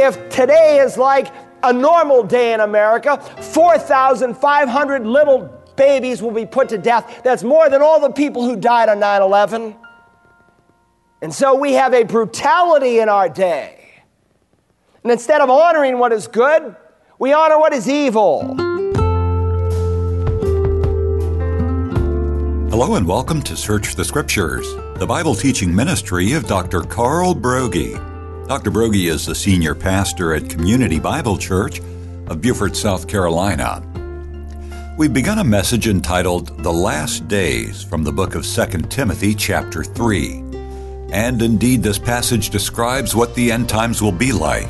if today is like a normal day in America, 4,500 little babies will be put to death. That's more than all the people who died on 9 11. And so we have a brutality in our day. And instead of honoring what is good, we honor what is evil. Hello and welcome to Search the Scriptures, the Bible teaching ministry of Dr. Carl Broggi. Dr. Broggi is the senior pastor at Community Bible Church of Beaufort, South Carolina. We've begun a message entitled The Last Days from the book of 2 Timothy, chapter 3. And indeed, this passage describes what the end times will be like.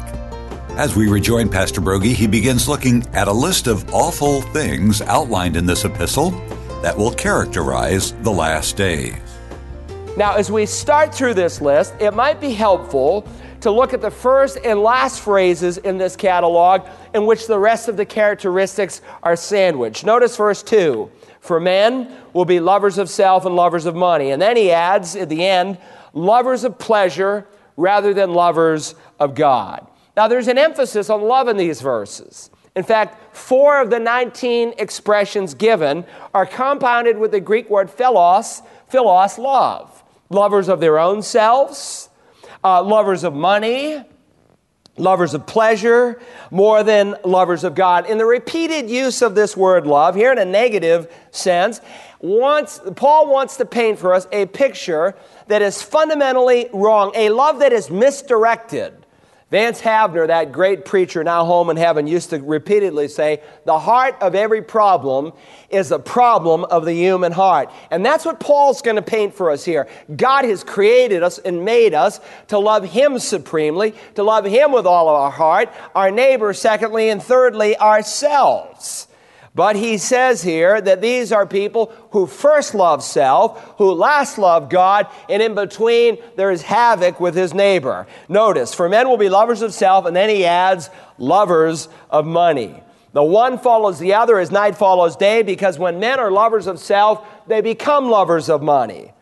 As we rejoin Pastor Broggi, he begins looking at a list of awful things outlined in this epistle that will characterize the last days. Now, as we start through this list, it might be helpful to look at the first and last phrases in this catalog in which the rest of the characteristics are sandwiched. Notice verse 2 For men will be lovers of self and lovers of money. And then he adds at the end, lovers of pleasure rather than lovers of God. Now, there's an emphasis on love in these verses. In fact, four of the 19 expressions given are compounded with the Greek word philos, philos, love. Lovers of their own selves, uh, lovers of money, lovers of pleasure, more than lovers of God. In the repeated use of this word love, here in a negative sense, wants, Paul wants to paint for us a picture that is fundamentally wrong, a love that is misdirected. Vance Havner, that great preacher now home in heaven, used to repeatedly say, The heart of every problem is a problem of the human heart. And that's what Paul's going to paint for us here. God has created us and made us to love Him supremely, to love Him with all of our heart, our neighbor, secondly, and thirdly, ourselves. But he says here that these are people who first love self, who last love God, and in between there is havoc with his neighbor. Notice, for men will be lovers of self, and then he adds lovers of money. The one follows the other as night follows day, because when men are lovers of self, they become lovers of money.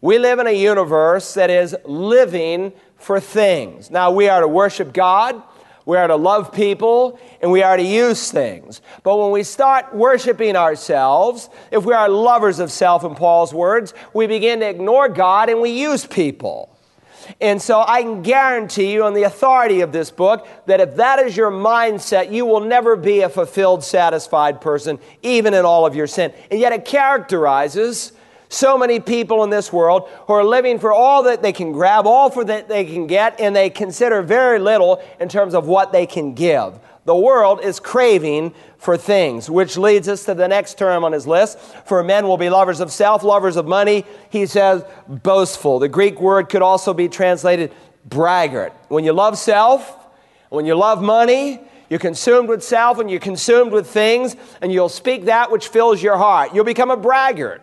We live in a universe that is living for things. Now, we are to worship God we are to love people and we are to use things. But when we start worshiping ourselves, if we are lovers of self, in Paul's words, we begin to ignore God and we use people. And so I can guarantee you, on the authority of this book, that if that is your mindset, you will never be a fulfilled, satisfied person, even in all of your sin. And yet it characterizes so many people in this world who are living for all that they can grab, all for that they can get, and they consider very little in terms of what they can give. The world is craving for things, which leads us to the next term on his list. For men will be lovers of self, lovers of money. He says boastful. The Greek word could also be translated braggart. When you love self, when you love money, you're consumed with self and you're consumed with things, and you'll speak that which fills your heart. You'll become a braggart.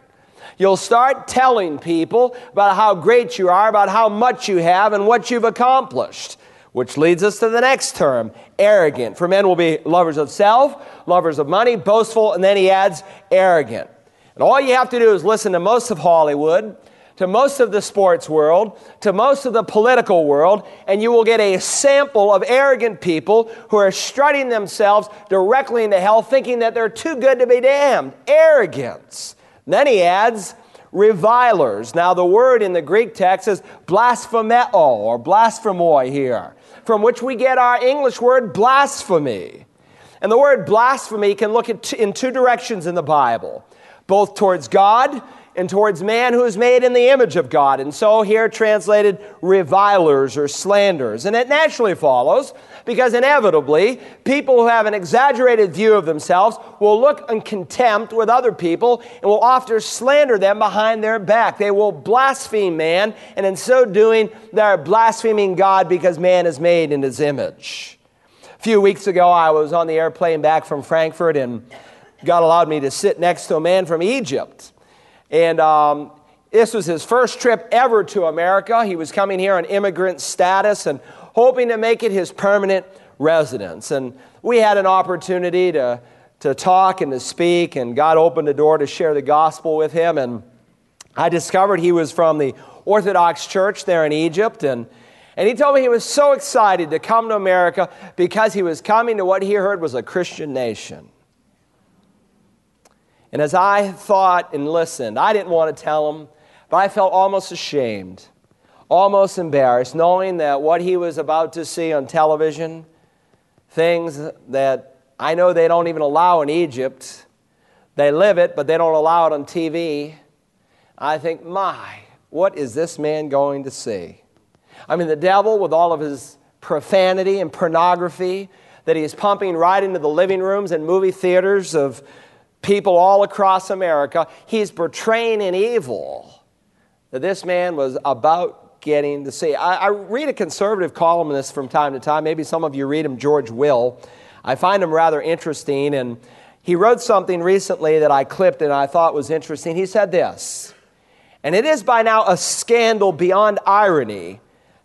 You'll start telling people about how great you are, about how much you have, and what you've accomplished. Which leads us to the next term arrogant. For men will be lovers of self, lovers of money, boastful, and then he adds arrogant. And all you have to do is listen to most of Hollywood, to most of the sports world, to most of the political world, and you will get a sample of arrogant people who are strutting themselves directly into hell, thinking that they're too good to be damned. Arrogance. Then he adds revilers. Now, the word in the Greek text is blasphemeo or blasphemoi here, from which we get our English word blasphemy. And the word blasphemy can look in two directions in the Bible, both towards God and towards man who is made in the image of God. And so here translated revilers or slanders. And it naturally follows because inevitably people who have an exaggerated view of themselves will look in contempt with other people and will often slander them behind their back. They will blaspheme man, and in so doing, they're blaspheming God because man is made in his image. A few weeks ago, I was on the airplane back from Frankfurt, and God allowed me to sit next to a man from Egypt. And um, this was his first trip ever to America. He was coming here on immigrant status and hoping to make it his permanent residence. And we had an opportunity to, to talk and to speak, and God opened the door to share the gospel with him. And I discovered he was from the Orthodox Church there in Egypt. And And he told me he was so excited to come to America because he was coming to what he heard was a Christian nation. And as I thought and listened, I didn't want to tell him, but I felt almost ashamed, almost embarrassed, knowing that what he was about to see on television, things that I know they don't even allow in Egypt, they live it, but they don't allow it on TV. I think, my, what is this man going to see? I mean, the devil, with all of his profanity and pornography that he's pumping right into the living rooms and movie theaters of people all across America, he's portraying an evil that this man was about getting to see. I, I read a conservative columnist from time to time. Maybe some of you read him, George Will. I find him rather interesting, and he wrote something recently that I clipped and I thought was interesting. He said this, and it is by now a scandal beyond irony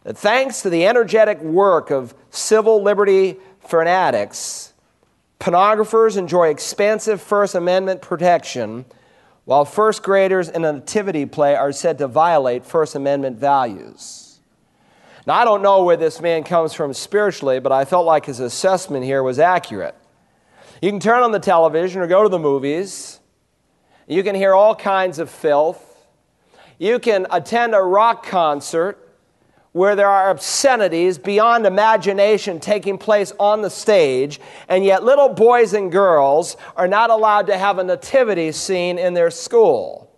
that thanks to the energetic work of civil liberty fanatics, pornographers enjoy expansive First Amendment protection, while first graders in a nativity play are said to violate First Amendment values. Now, I don't know where this man comes from spiritually, but I felt like his assessment here was accurate. You can turn on the television or go to the movies. You can hear all kinds of filth. You can attend a rock concert where there are obscenities beyond imagination taking place on the stage, and yet little boys and girls are not allowed to have a nativity scene in their school.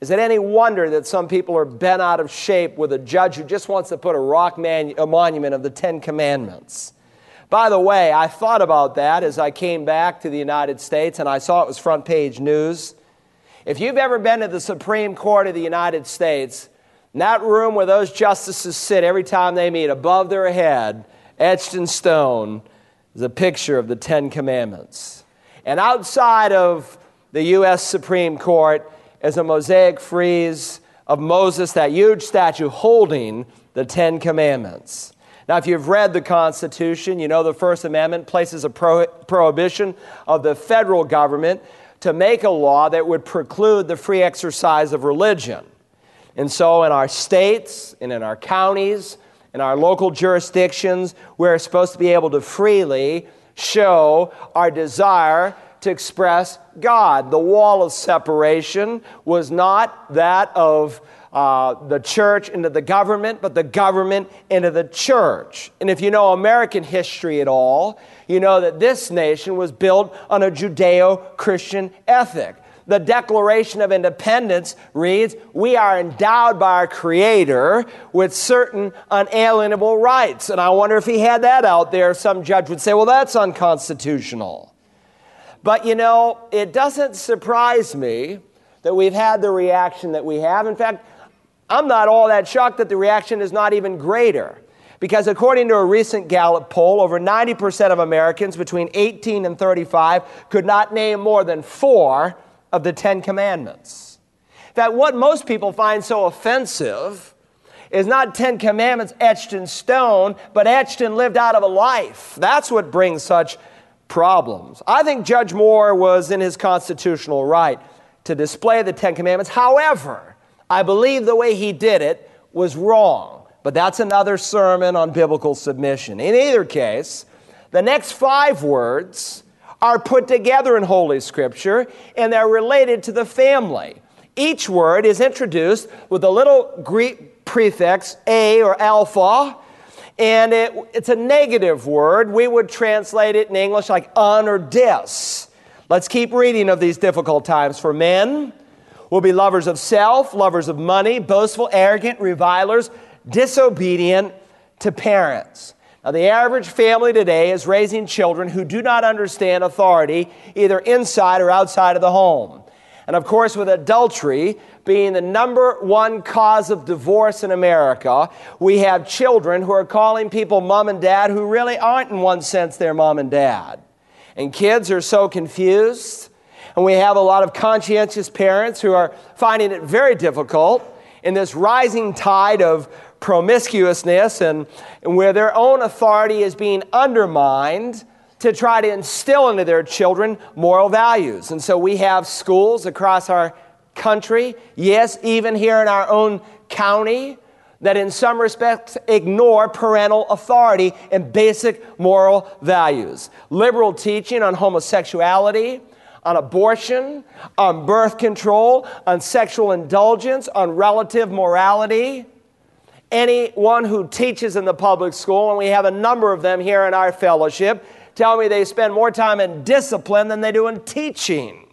Is it any wonder that some people are bent out of shape with a judge who just wants to put a rock man, a monument of the Ten Commandments? By the way, I thought about that as I came back to the United States and I saw it was front page news. If you've ever been to the Supreme Court of the United States, in that room where those justices sit every time they meet, above their head, etched in stone, is a picture of the Ten Commandments. And outside of the U.S. Supreme Court is a mosaic frieze of Moses, that huge statue holding the Ten Commandments. Now, if you've read the Constitution, you know the First Amendment places a pro- prohibition of the federal government to make a law that would preclude the free exercise of religion. And so, in our states and in our counties, in our local jurisdictions, we're supposed to be able to freely show our desire to express God. The wall of separation was not that of uh, the church into the government, but the government into the church. And if you know American history at all, you know that this nation was built on a Judeo Christian ethic the Declaration of Independence reads, We are endowed by our Creator with certain unalienable rights. And I wonder if he had that out there, some judge would say, Well, that's unconstitutional. But you know, it doesn't surprise me that we've had the reaction that we have. In fact, I'm not all that shocked that the reaction is not even greater. Because according to a recent Gallup poll, over 90% of Americans between 18 and 35 could not name more than four of the Ten Commandments. That what most people find so offensive is not Ten Commandments etched in stone, but etched and lived out of a life. That's what brings such problems. I think Judge Moore was in his constitutional right to display the Ten Commandments. However, I believe the way he did it was wrong. But that's another sermon on biblical submission. In either case, the next five words are put together in Holy Scripture and they're related to the family. Each word is introduced with a little Greek prefix, a or alpha, and it, it's a negative word. We would translate it in English like un or dis. Let's keep reading of these difficult times. For men will be lovers of self, lovers of money, boastful, arrogant, revilers, disobedient to parents. Now, the average family today is raising children who do not understand authority either inside or outside of the home. And of course, with adultery being the number one cause of divorce in America, we have children who are calling people mom and dad who really aren't, in one sense, their mom and dad. And kids are so confused. And we have a lot of conscientious parents who are finding it very difficult in this rising tide of promiscuousness and, and where their own authority is being undermined to try to instill into their children moral values. And so we have schools across our country, yes, even here in our own county, that in some respects ignore parental authority and basic moral values. Liberal teaching on homosexuality, on abortion, on birth control, on sexual indulgence, on relative morality. Anyone who teaches in the public school, and we have a number of them here in our fellowship, tell me they spend more time in discipline than they do in teaching.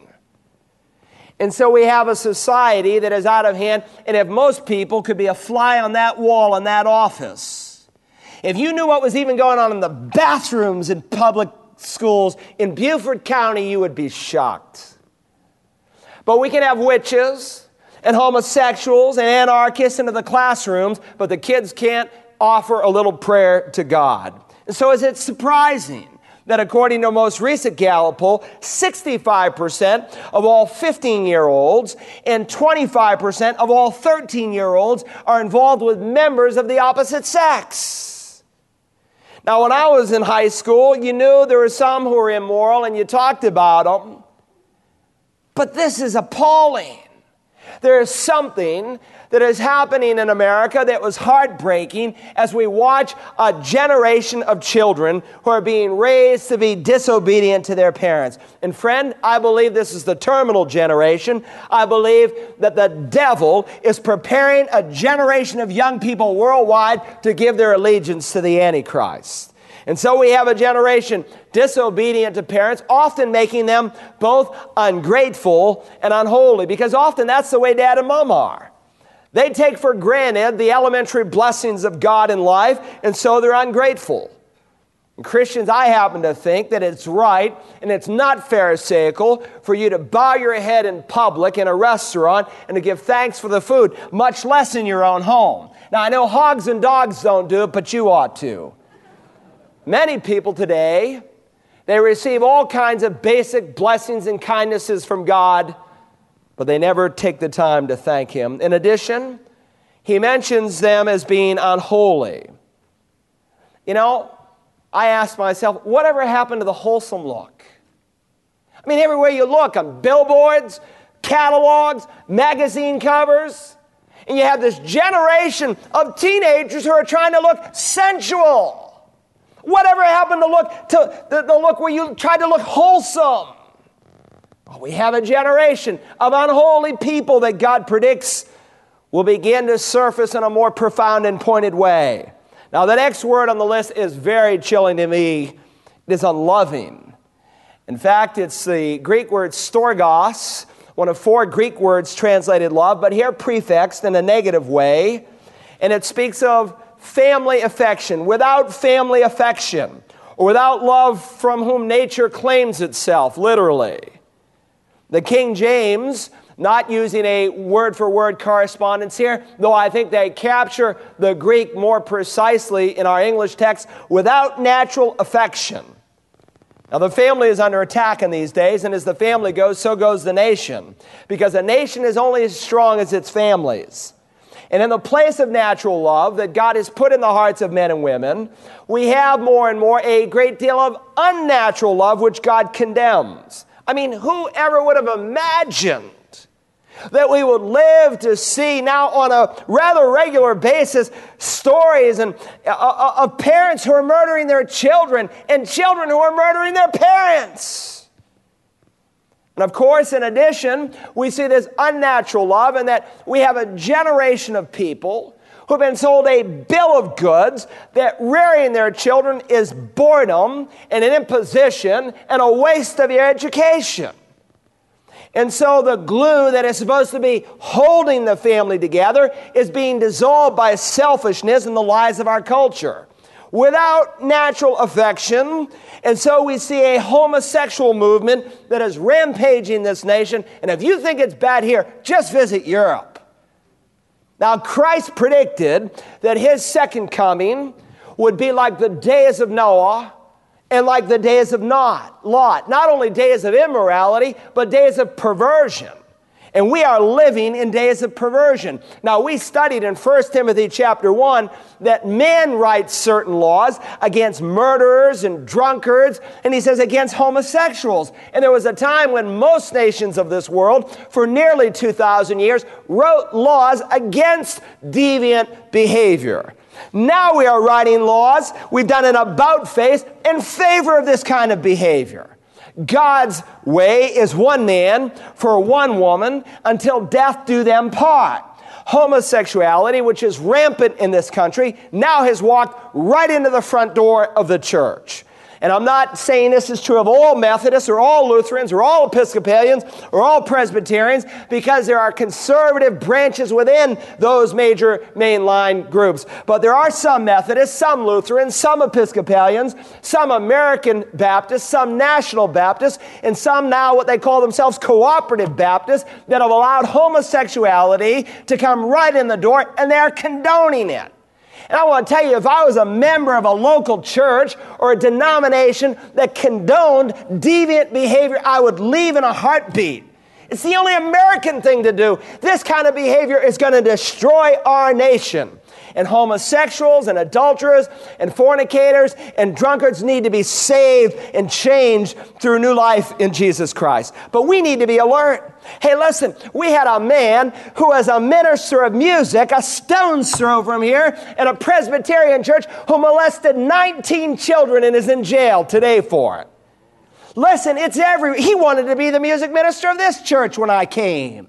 And so we have a society that is out of hand. And if most people could be a fly on that wall in that office, if you knew what was even going on in the bathrooms in public schools in Beaufort County, you would be shocked. But we can have witches and homosexuals and anarchists into the classrooms, but the kids can't offer a little prayer to God. And so is it surprising that according to most recent Gallup poll, 65% of all 15 year olds and 25% of all 13 year olds are involved with members of the opposite sex. Now, when I was in high school, you knew there were some who were immoral and you talked about them. But this is appalling. There is something that is happening in America that was heartbreaking as we watch a generation of children who are being raised to be disobedient to their parents. And friend, I believe this is the terminal generation. I believe that the devil is preparing a generation of young people worldwide to give their allegiance to the Antichrist. And so we have a generation disobedient to parents, often making them both ungrateful and unholy, because often that's the way dad and mom are. They take for granted the elementary blessings of God in life, and so they're ungrateful. And Christians, I happen to think that it's right and it's not Pharisaical for you to bow your head in public in a restaurant and to give thanks for the food, much less in your own home. Now, I know hogs and dogs don't do it, but you ought to. Many people today, they receive all kinds of basic blessings and kindnesses from God but they never take the time to thank him. In addition, he mentions them as being unholy. You know, I ask myself, whatever happened to the wholesome look? I mean, everywhere you look, on billboards, catalogs, magazine covers, and you have this generation of teenagers who are trying to look sensual. Whatever happened to look to the, the look where you tried to look wholesome? Oh, we have a generation of unholy people that God predicts will begin to surface in a more profound and pointed way. Now, the next word on the list is very chilling to me. It is unloving. In fact, it's the Greek word storgos, one of four Greek words translated love, but here prefixed in a negative way. And it speaks of family affection. Without family affection, or without love from whom nature claims itself, literally. The King James, not using a word for word correspondence here, though I think they capture the Greek more precisely in our English text, without natural affection. Now, the family is under attack in these days, and as the family goes, so goes the nation, because a nation is only as strong as its families. And in the place of natural love that God has put in the hearts of men and women, we have more and more a great deal of unnatural love which God condemns. I mean, who ever would have imagined that we would live to see now on a rather regular basis stories and uh, uh, of parents who are murdering their children and children who are murdering their parents. And of course, in addition, we see this unnatural love, and that we have a generation of people who've been sold a bill of goods that rearing their children is boredom and an imposition and a waste of your education. And so the glue that is supposed to be holding the family together is being dissolved by selfishness and the lies of our culture. Without natural affection, and so we see a homosexual movement that is rampaging this nation. And if you think it's bad here, just visit Europe. Now, Christ predicted that his second coming would be like the days of Noah and like the days of Lot. Lot. Not only days of immorality, but days of perversion. And we are living in days of perversion. Now, we studied in 1 Timothy chapter 1 that men write certain laws against murderers and drunkards, and he says against homosexuals. And there was a time when most nations of this world, for nearly 2,000 years, wrote laws against deviant behavior. Now we are writing laws, we've done an about face in favor of this kind of behavior. God's way is one man for one woman until death do them part. Homosexuality, which is rampant in this country, now has walked right into the front door of the church. And I'm not saying this is true of all Methodists or all Lutherans or all Episcopalians or all Presbyterians because there are conservative branches within those major mainline groups. But there are some Methodists, some Lutherans, some Episcopalians, some American Baptists, some National Baptists, and some now what they call themselves cooperative Baptists that have allowed homosexuality to come right in the door and they're condoning it. And I want to tell you, if I was a member of a local church or a denomination that condoned deviant behavior, I would leave in a heartbeat. It's the only American thing to do. This kind of behavior is going to destroy our nation and homosexuals and adulterers and fornicators and drunkards need to be saved and changed through new life in Jesus Christ. But we need to be alert. Hey, listen, we had a man who was a minister of music, a stone's throw from here, in a Presbyterian church who molested 19 children and is in jail today for it. Listen, it's every, he wanted to be the music minister of this church when I came.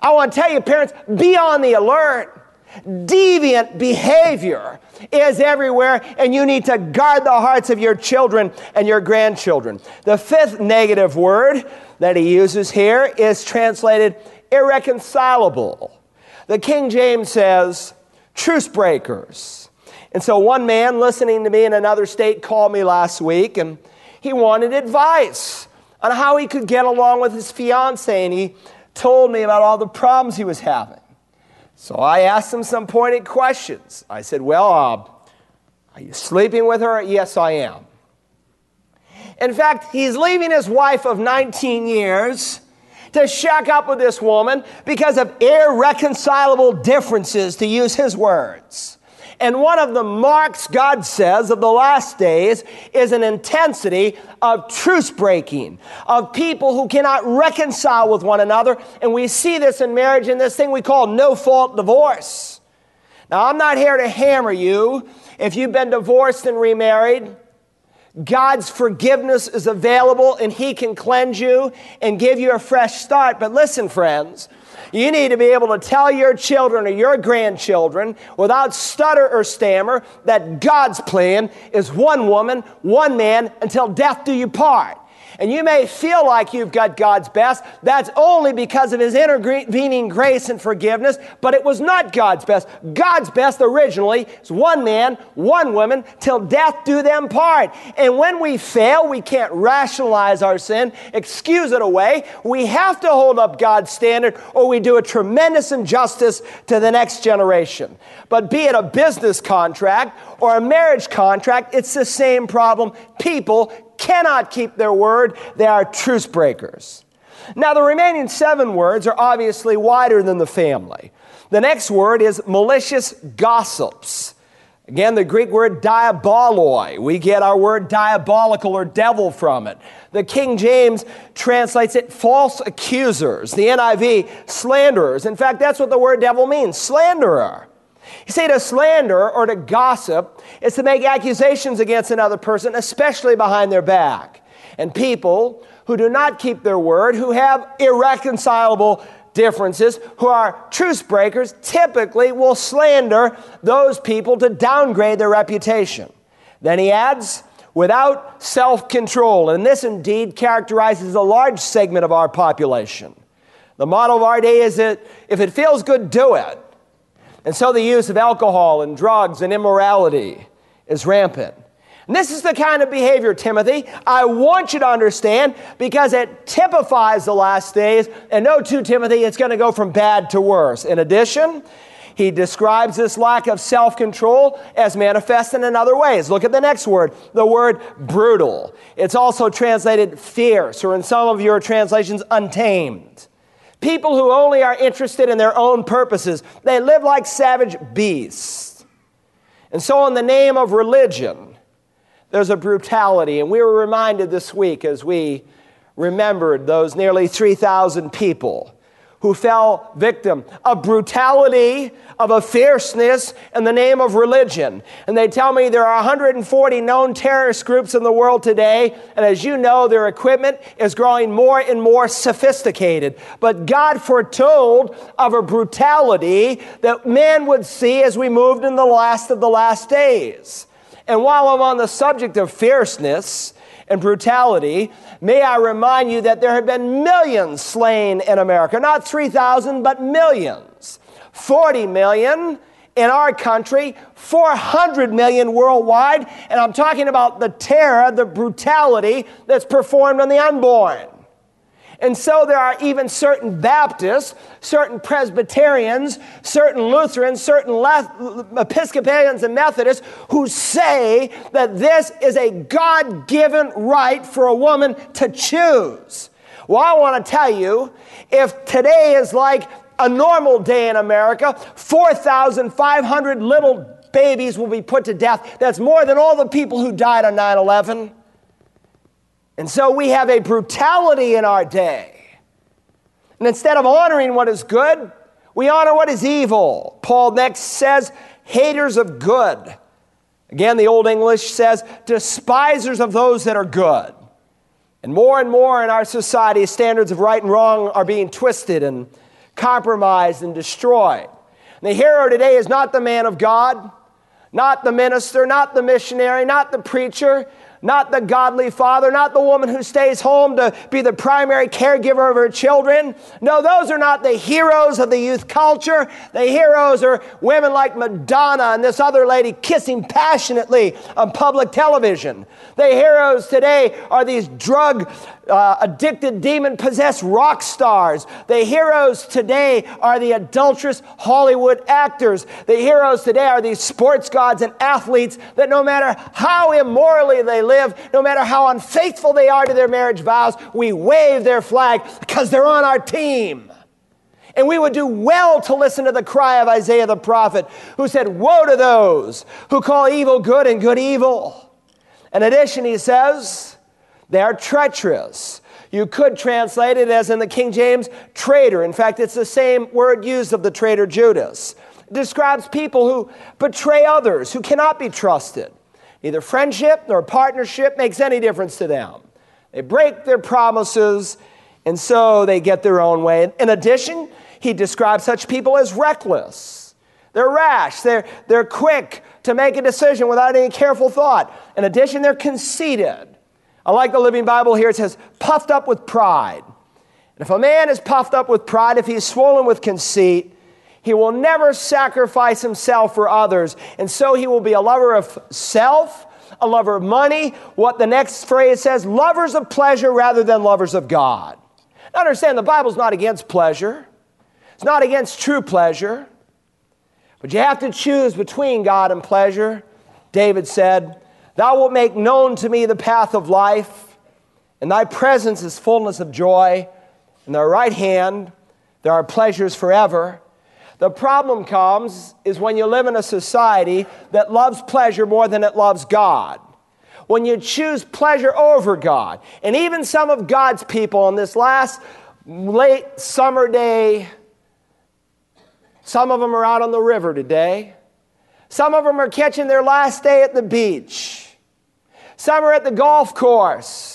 I want to tell you, parents, be on the alert. Deviant behavior is everywhere, and you need to guard the hearts of your children and your grandchildren. The fifth negative word that he uses here is translated irreconcilable. The King James says, truce breakers. And so one man listening to me in another state called me last week and he wanted advice on how he could get along with his fiance, and he told me about all the problems he was having. So I asked him some pointed questions. I said, Well, uh, are you sleeping with her? Yes, I am. In fact, he's leaving his wife of 19 years to shack up with this woman because of irreconcilable differences, to use his words. And one of the marks, God says, of the last days is an intensity of truce breaking, of people who cannot reconcile with one another. And we see this in marriage in this thing we call no fault divorce. Now, I'm not here to hammer you if you've been divorced and remarried. God's forgiveness is available and He can cleanse you and give you a fresh start. But listen, friends, you need to be able to tell your children or your grandchildren without stutter or stammer that God's plan is one woman, one man until death do you part. And you may feel like you've got God's best. That's only because of His intervening grace and forgiveness, but it was not God's best. God's best originally is one man, one woman, till death do them part. And when we fail, we can't rationalize our sin, excuse it away. We have to hold up God's standard, or we do a tremendous injustice to the next generation. But be it a business contract or a marriage contract, it's the same problem. People cannot keep their word, they are truce breakers. Now, the remaining seven words are obviously wider than the family. The next word is malicious gossips. Again, the Greek word diaboloi. We get our word diabolical or devil from it. The King James translates it false accusers. The NIV, slanderers. In fact, that's what the word devil means slanderer. You see, to slander or to gossip is to make accusations against another person, especially behind their back. And people who do not keep their word, who have irreconcilable differences, who are truce breakers, typically will slander those people to downgrade their reputation. Then he adds, without self control. And this indeed characterizes a large segment of our population. The motto of our day is that if it feels good, do it. And so the use of alcohol and drugs and immorality is rampant. And this is the kind of behavior, Timothy, I want you to understand because it typifies the last days. And no, to Timothy, it's going to go from bad to worse. In addition, he describes this lack of self control as manifest in another ways. Look at the next word, the word brutal. It's also translated fierce, or in some of your translations, untamed. People who only are interested in their own purposes. They live like savage beasts. And so, in the name of religion, there's a brutality. And we were reminded this week as we remembered those nearly 3,000 people who fell victim of brutality, of a fierceness in the name of religion. And they tell me there are 140 known terrorist groups in the world today, and as you know, their equipment is growing more and more sophisticated. But God foretold of a brutality that man would see as we moved in the last of the last days. And while I'm on the subject of fierceness, and brutality, may I remind you that there have been millions slain in America. Not 3,000, but millions. 40 million in our country, 400 million worldwide, and I'm talking about the terror, the brutality that's performed on the unborn. And so there are even certain Baptists, certain Presbyterians, certain Lutherans, certain Episcopalians and Methodists who say that this is a God given right for a woman to choose. Well, I want to tell you if today is like a normal day in America, 4,500 little babies will be put to death. That's more than all the people who died on 9 11. And so we have a brutality in our day. And instead of honoring what is good, we honor what is evil. Paul next says, haters of good. Again, the Old English says, despisers of those that are good. And more and more in our society, standards of right and wrong are being twisted and compromised and destroyed. And the hero today is not the man of God, not the minister, not the missionary, not the preacher, not the godly father, not the woman who stays home to be the primary caregiver of her children. No, those are not the heroes of the youth culture. The heroes are women like Madonna and this other lady kissing passionately on public television. The heroes today are these drug uh, addicted, demon possessed rock stars. The heroes today are the adulterous Hollywood actors. The heroes today are these sports gods and athletes that no matter how immorally they live, no matter how unfaithful they are to their marriage vows, we wave their flag because they're on our team. And we would do well to listen to the cry of Isaiah the prophet, who said, Woe to those who call evil good and good evil. In addition, he says, they are treacherous. You could translate it as in the King James, traitor. In fact, it's the same word used of the traitor Judas. It describes people who betray others, who cannot be trusted. Neither friendship nor partnership makes any difference to them. They break their promises, and so they get their own way. In addition, he describes such people as reckless. They're rash, they're, they're quick to make a decision without any careful thought. In addition, they're conceited. I like the Living Bible here. It says, puffed up with pride. And if a man is puffed up with pride, if he's swollen with conceit, he will never sacrifice himself for others. And so he will be a lover of self, a lover of money. What the next phrase says, lovers of pleasure rather than lovers of God. Now understand, the Bible's not against pleasure, it's not against true pleasure. But you have to choose between God and pleasure. David said, Thou wilt make known to me the path of life. and thy presence is fullness of joy. In thy right hand there are pleasures forever. The problem comes is when you live in a society that loves pleasure more than it loves God. When you choose pleasure over God. And even some of God's people on this last late summer day, some of them are out on the river today. Some of them are catching their last day at the beach. Some are at the golf course.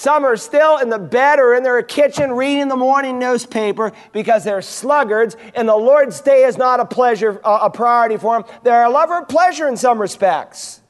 Some are still in the bed or in their kitchen reading the morning newspaper because they're sluggards and the Lord's day is not a pleasure, uh, a priority for them. They're a lover of pleasure in some respects.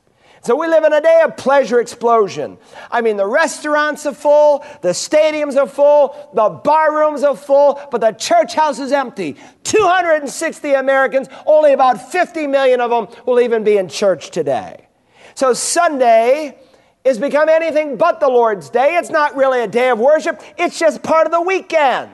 So we live in a day of pleasure explosion. I mean, the restaurants are full, the stadiums are full, the bar rooms are full, but the church house is empty. 260 Americans, only about 50 million of them will even be in church today. So Sunday has become anything but the Lord's day. It's not really a day of worship, it's just part of the weekend.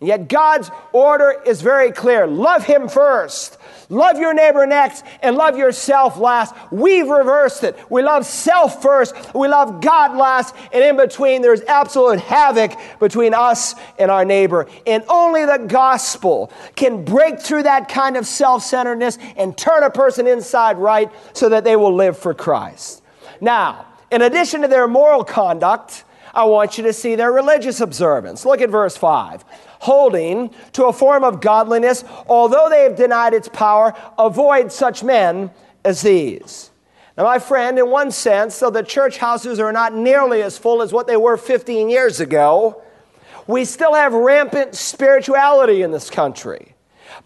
And yet God's order is very clear love Him first. Love your neighbor next and love yourself last. We've reversed it. We love self first, we love God last, and in between there's absolute havoc between us and our neighbor. And only the gospel can break through that kind of self centeredness and turn a person inside right so that they will live for Christ. Now, in addition to their moral conduct, I want you to see their religious observance. Look at verse 5 holding to a form of godliness, although they have denied its power, avoid such men as these. Now, my friend, in one sense, though the church houses are not nearly as full as what they were 15 years ago, we still have rampant spirituality in this country.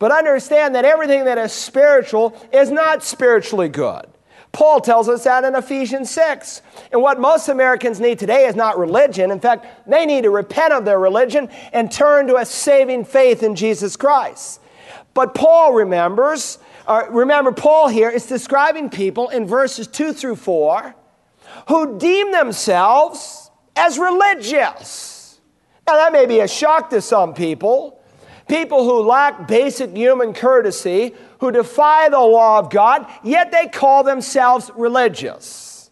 But understand that everything that is spiritual is not spiritually good. Paul tells us that in Ephesians 6. And what most Americans need today is not religion. In fact, they need to repent of their religion and turn to a saving faith in Jesus Christ. But Paul remembers, uh, remember, Paul here is describing people in verses 2 through 4 who deem themselves as religious. Now, that may be a shock to some people. People who lack basic human courtesy, who defy the law of God, yet they call themselves religious.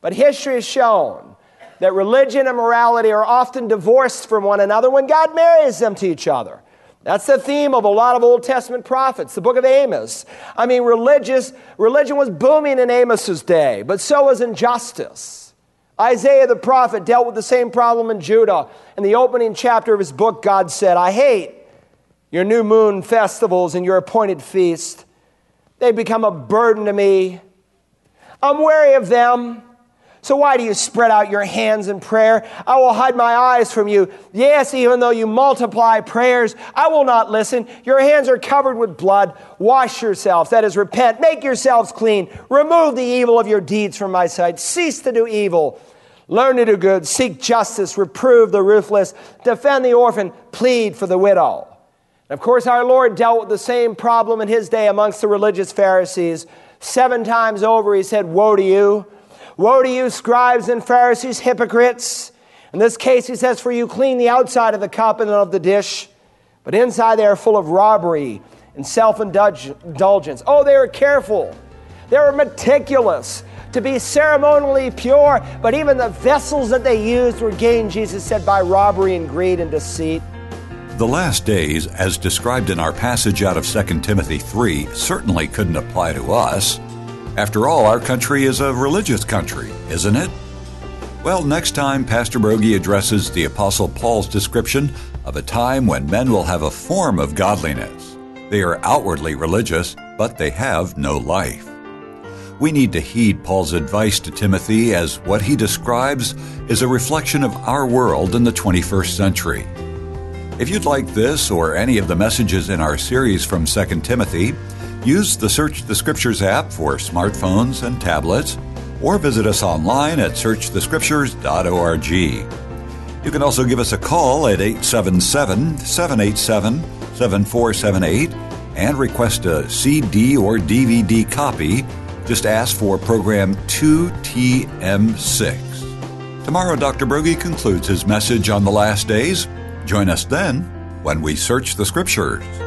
But history has shown that religion and morality are often divorced from one another when God marries them to each other. That's the theme of a lot of Old Testament prophets, the book of Amos. I mean, religious, religion was booming in Amos's day, but so was injustice. Isaiah the prophet dealt with the same problem in Judah. In the opening chapter of his book, God said, I hate your new moon festivals and your appointed feast. They become a burden to me. I'm weary of them. So why do you spread out your hands in prayer? I will hide my eyes from you. Yes, even though you multiply prayers, I will not listen. Your hands are covered with blood. Wash yourselves, that is, repent. Make yourselves clean. Remove the evil of your deeds from my sight. Cease to do evil. Learn to do good. Seek justice. Reprove the ruthless. Defend the orphan. Plead for the widow. Of course, our Lord dealt with the same problem in his day amongst the religious Pharisees. Seven times over, he said, Woe to you! Woe to you, scribes and Pharisees, hypocrites! In this case, he says, For you clean the outside of the cup and of the dish, but inside they are full of robbery and self indulgence. Oh, they were careful. They were meticulous to be ceremonially pure, but even the vessels that they used were gained, Jesus said, by robbery and greed and deceit. The last days, as described in our passage out of 2 Timothy 3, certainly couldn't apply to us. After all, our country is a religious country, isn't it? Well, next time, Pastor Broggi addresses the Apostle Paul's description of a time when men will have a form of godliness. They are outwardly religious, but they have no life. We need to heed Paul's advice to Timothy as what he describes is a reflection of our world in the 21st century. If you'd like this or any of the messages in our series from 2 Timothy, use the Search the Scriptures app for smartphones and tablets, or visit us online at searchthescriptures.org. You can also give us a call at 877 787 7478 and request a CD or DVD copy. Just ask for program 2TM6. Tomorrow, Dr. Broggi concludes his message on the last days. Join us then when we search the Scriptures.